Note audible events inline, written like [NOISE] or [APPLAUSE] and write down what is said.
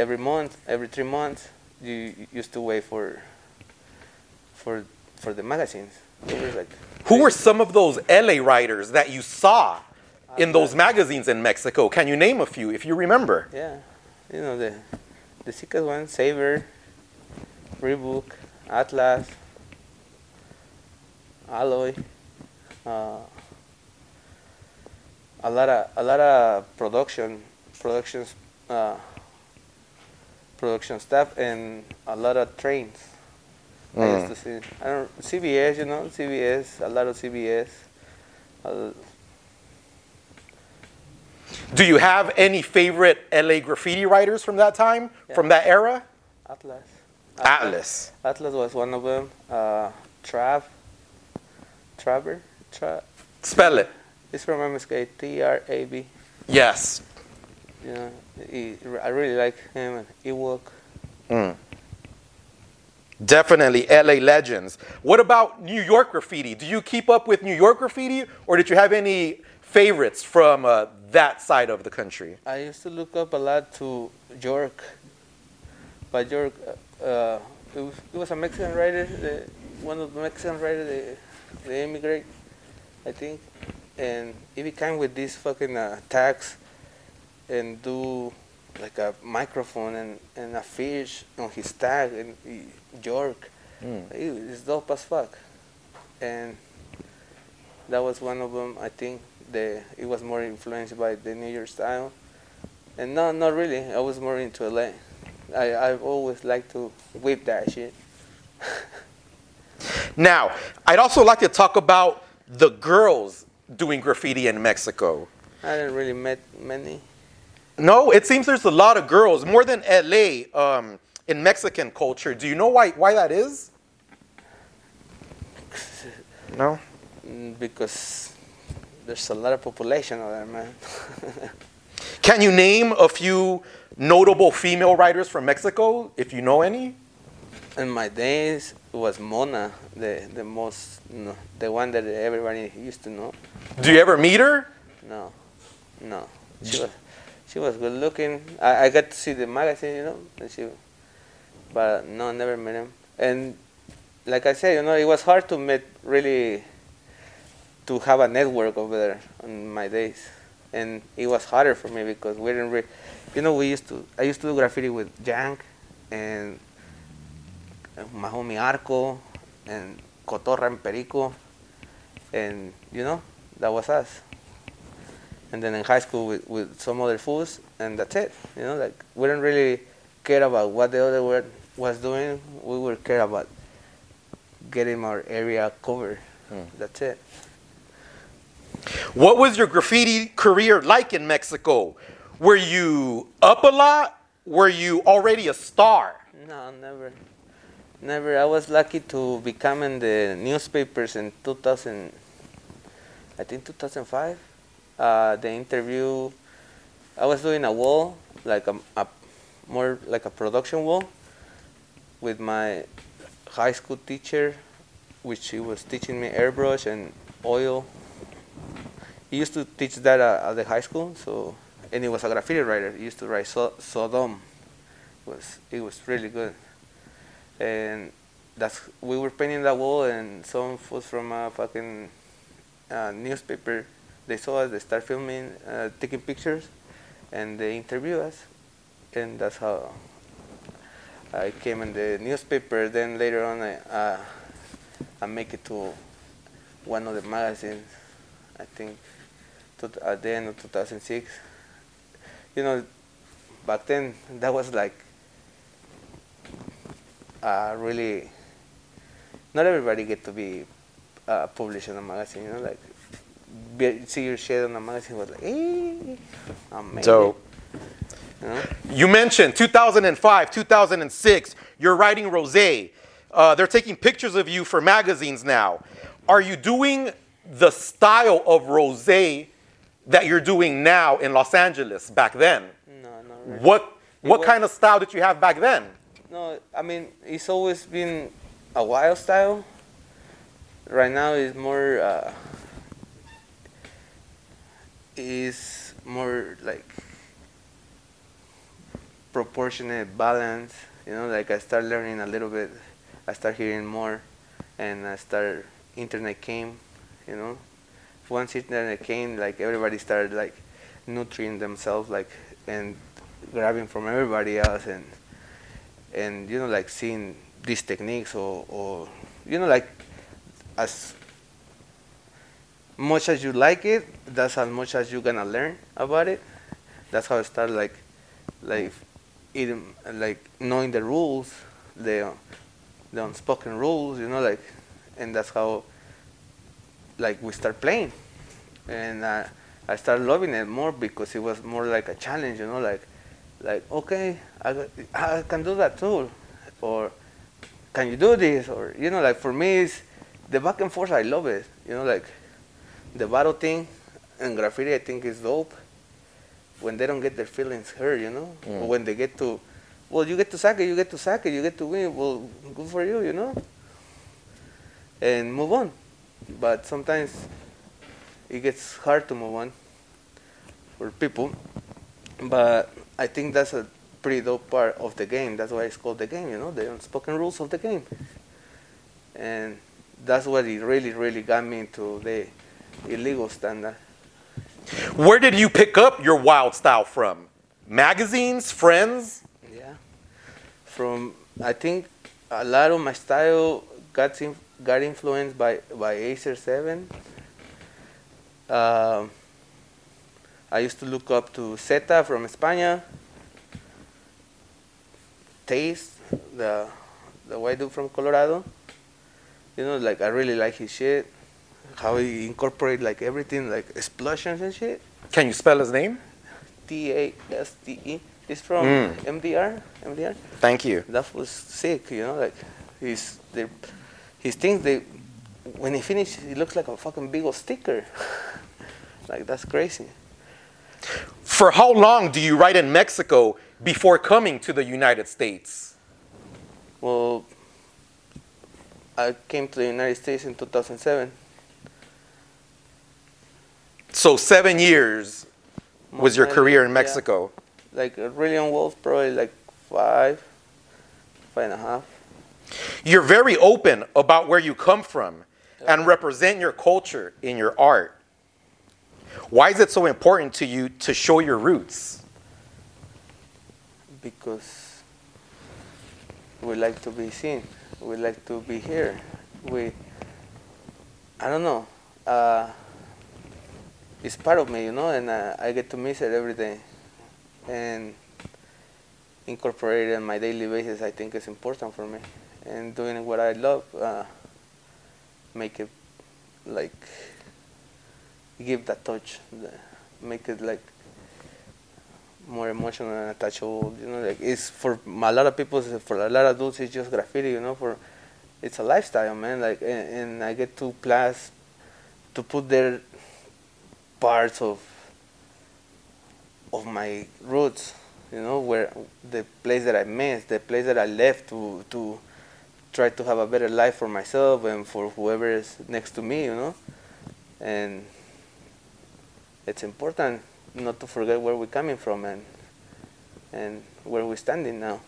every month, every three months, you used to wait for for for the magazines. It was like Who were some of those LA writers that you saw in those magazines in Mexico? Can you name a few if you remember? yeah, you know the the sickest one, Saber, Revok, Atlas, Alloy, uh, a lot of a lot of production productions uh, production stuff and a lot of trains. I used to see. I don't CBS, you know, CBS, a lot of CBS. Uh, Do you have any favorite LA graffiti writers from that time, from that era? Atlas. Atlas. Atlas was one of them. Uh, Trav. Traver. Tra- Spell it. It's from MSK. T R A B. Yes. You know, he, I really like him and Ewok. Definitely LA legends. What about New York graffiti? Do you keep up with New York graffiti or did you have any favorites from uh, that side of the country? I used to look up a lot to York. But York, uh, uh, it, was, it was a Mexican writer, the, one of the Mexican writers, they, they immigrate, I think. And he became with these fucking uh, tags and do like a microphone and, and a fish on his tag and he, York. Hmm. He was dope as fuck. And that was one of them. I think the it was more influenced by the New York style, and no, not really. I was more into LA. I I've always liked to whip that shit. [LAUGHS] Now, I'd also like to talk about the girls doing graffiti in Mexico. I didn't really met many. No, it seems there's a lot of girls, more than LA um, in Mexican culture. Do you know why, why that is? No? Mm, because there's a lot of population over there, man. [LAUGHS] Can you name a few notable female writers from Mexico, if you know any? In my days, it was Mona, the the most, no, the one that everybody used to know. Do you ever meet her? No, no. She was, she was good looking. I, I got to see the magazine, you know, and she, but no, never met him. And like I said, you know, it was hard to meet really, to have a network over there in my days, and it was harder for me because we didn't really, you know, we used to. I used to do graffiti with Jank, and my homie Arco, and Cotorra and Perico, and you know, that was us and then in high school with, with some other fools, and that's it. You know, like we didn't really care about what the other word was doing. We were care about getting our area covered. Hmm. That's it. What was your graffiti career like in Mexico? Were you up a lot? Were you already a star? No, never, never. I was lucky to become in the newspapers in 2000. I think 2005. Uh, the interview. I was doing a wall, like a, a more like a production wall, with my high school teacher, which he was teaching me airbrush and oil. He used to teach that uh, at the high school, so and he was a graffiti writer. He used to write so- Sodom. It was it was really good, and that's we were painting that wall, and some fools from a fucking uh, newspaper they saw us. They start filming, uh, taking pictures, and they interview us, and that's how I came in the newspaper. Then later on, I uh, I make it to one of the magazines. I think to, at the end of 2006. You know, back then that was like uh, really. Not everybody get to be uh, published in a magazine. You know, like be, see your shit on a magazine was like, eh, made Dope. it. You know? You mentioned 2005, 2006, you're writing RHOSE. Uh, they're taking pictures of you for magazines now. Are you doing the style of RHOSE that you're doing now in Los Angeles back then? No, not really. What, what was- kind of style did you have back then? No, I mean it's always been a wild style. Right now it's more uh, is more like proportionate balance. You know, like I start learning a little bit. I start hearing more, and I start internet came. You know, once internet came, like everybody started like nurturing themselves, like and grabbing from everybody else, and and you know, like seeing these techniques or or you know, like as much as you like it, that's as much as you're gonna learn about it. That's how I started like like even like knowing the rules, the the unspoken rules, you know, like and that's how like we start playing. And uh, I started loving it more because it was more like a challenge, you know, like like okay, I, I can do that too, or can you do this, or you know, like for me, it's the back and forth. I love it, you know, like the battle thing and graffiti. I think is dope when they don't get their feelings hurt, you know, Mm. when they get to, well, you get to sack it, you get to sack it, you get to win. Well, good for you, you know, and move on. But sometimes it gets hard to move on for people. But I think that's a pretty dope part of the game. That's why it's called the game, you know, the unspoken rules of the game. And that's what it really, really got me into the illegal standard. Where did you pick up your wild style from? Magazines, friends? Yeah. From I think a lot of my style got in, got influenced by by Acer Seven. Um, I used to look up to Zeta from España. Taste, the the white dude from Colorado. You know, like I really like his shit. How he incorporate like everything, like explosions and shit. Can you spell his name? T A S T E. He's from Mm. MDR. MDR. Thank you. That was sick, you know. Like he's they, his things. They when he finished, he looks like a fucking big old sticker. [LAUGHS] like that's crazy. For how long do you write in Mexico before coming to the United States? Well, I came to the United States in 2007. So seven years was your career in yeah. Mexico. Like really Rillion Wolf, probably like five, five and a half. You're very open about where you come from and represent your culture in your art. Why is it so important to you to show your roots? because we like to be seen. We like to be here. We, I don't know. Uh, it's part of me, you know, and uh, I get to miss it every day. And incorporate it on my daily basis, I think is important for me. And doing what I love, uh, make it like give that touch, make it like more emotional and attachable. You know, like it's for a lot of people, for a lot of dudes, it's just graffiti. You know, for it's a lifestyle, man. Like, and, and I get to plus to put their parts of of my roots. You know, where the place that I missed, the place that I left to to try to have a better life for myself and for whoever is next to me. You know, and it's important not to forget where we're coming from and and where we're standing now.